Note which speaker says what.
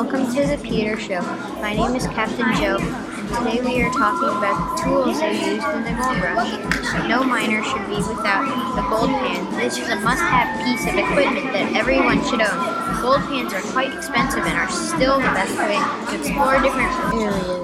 Speaker 1: Welcome to the Peter Show. My name is Captain Joe, and today we are talking about the tools they used in the gold rush. No miner should be without the gold pan. This is a must-have piece of equipment that everyone should own. Gold pans are quite expensive and are still the best way to explore different areas.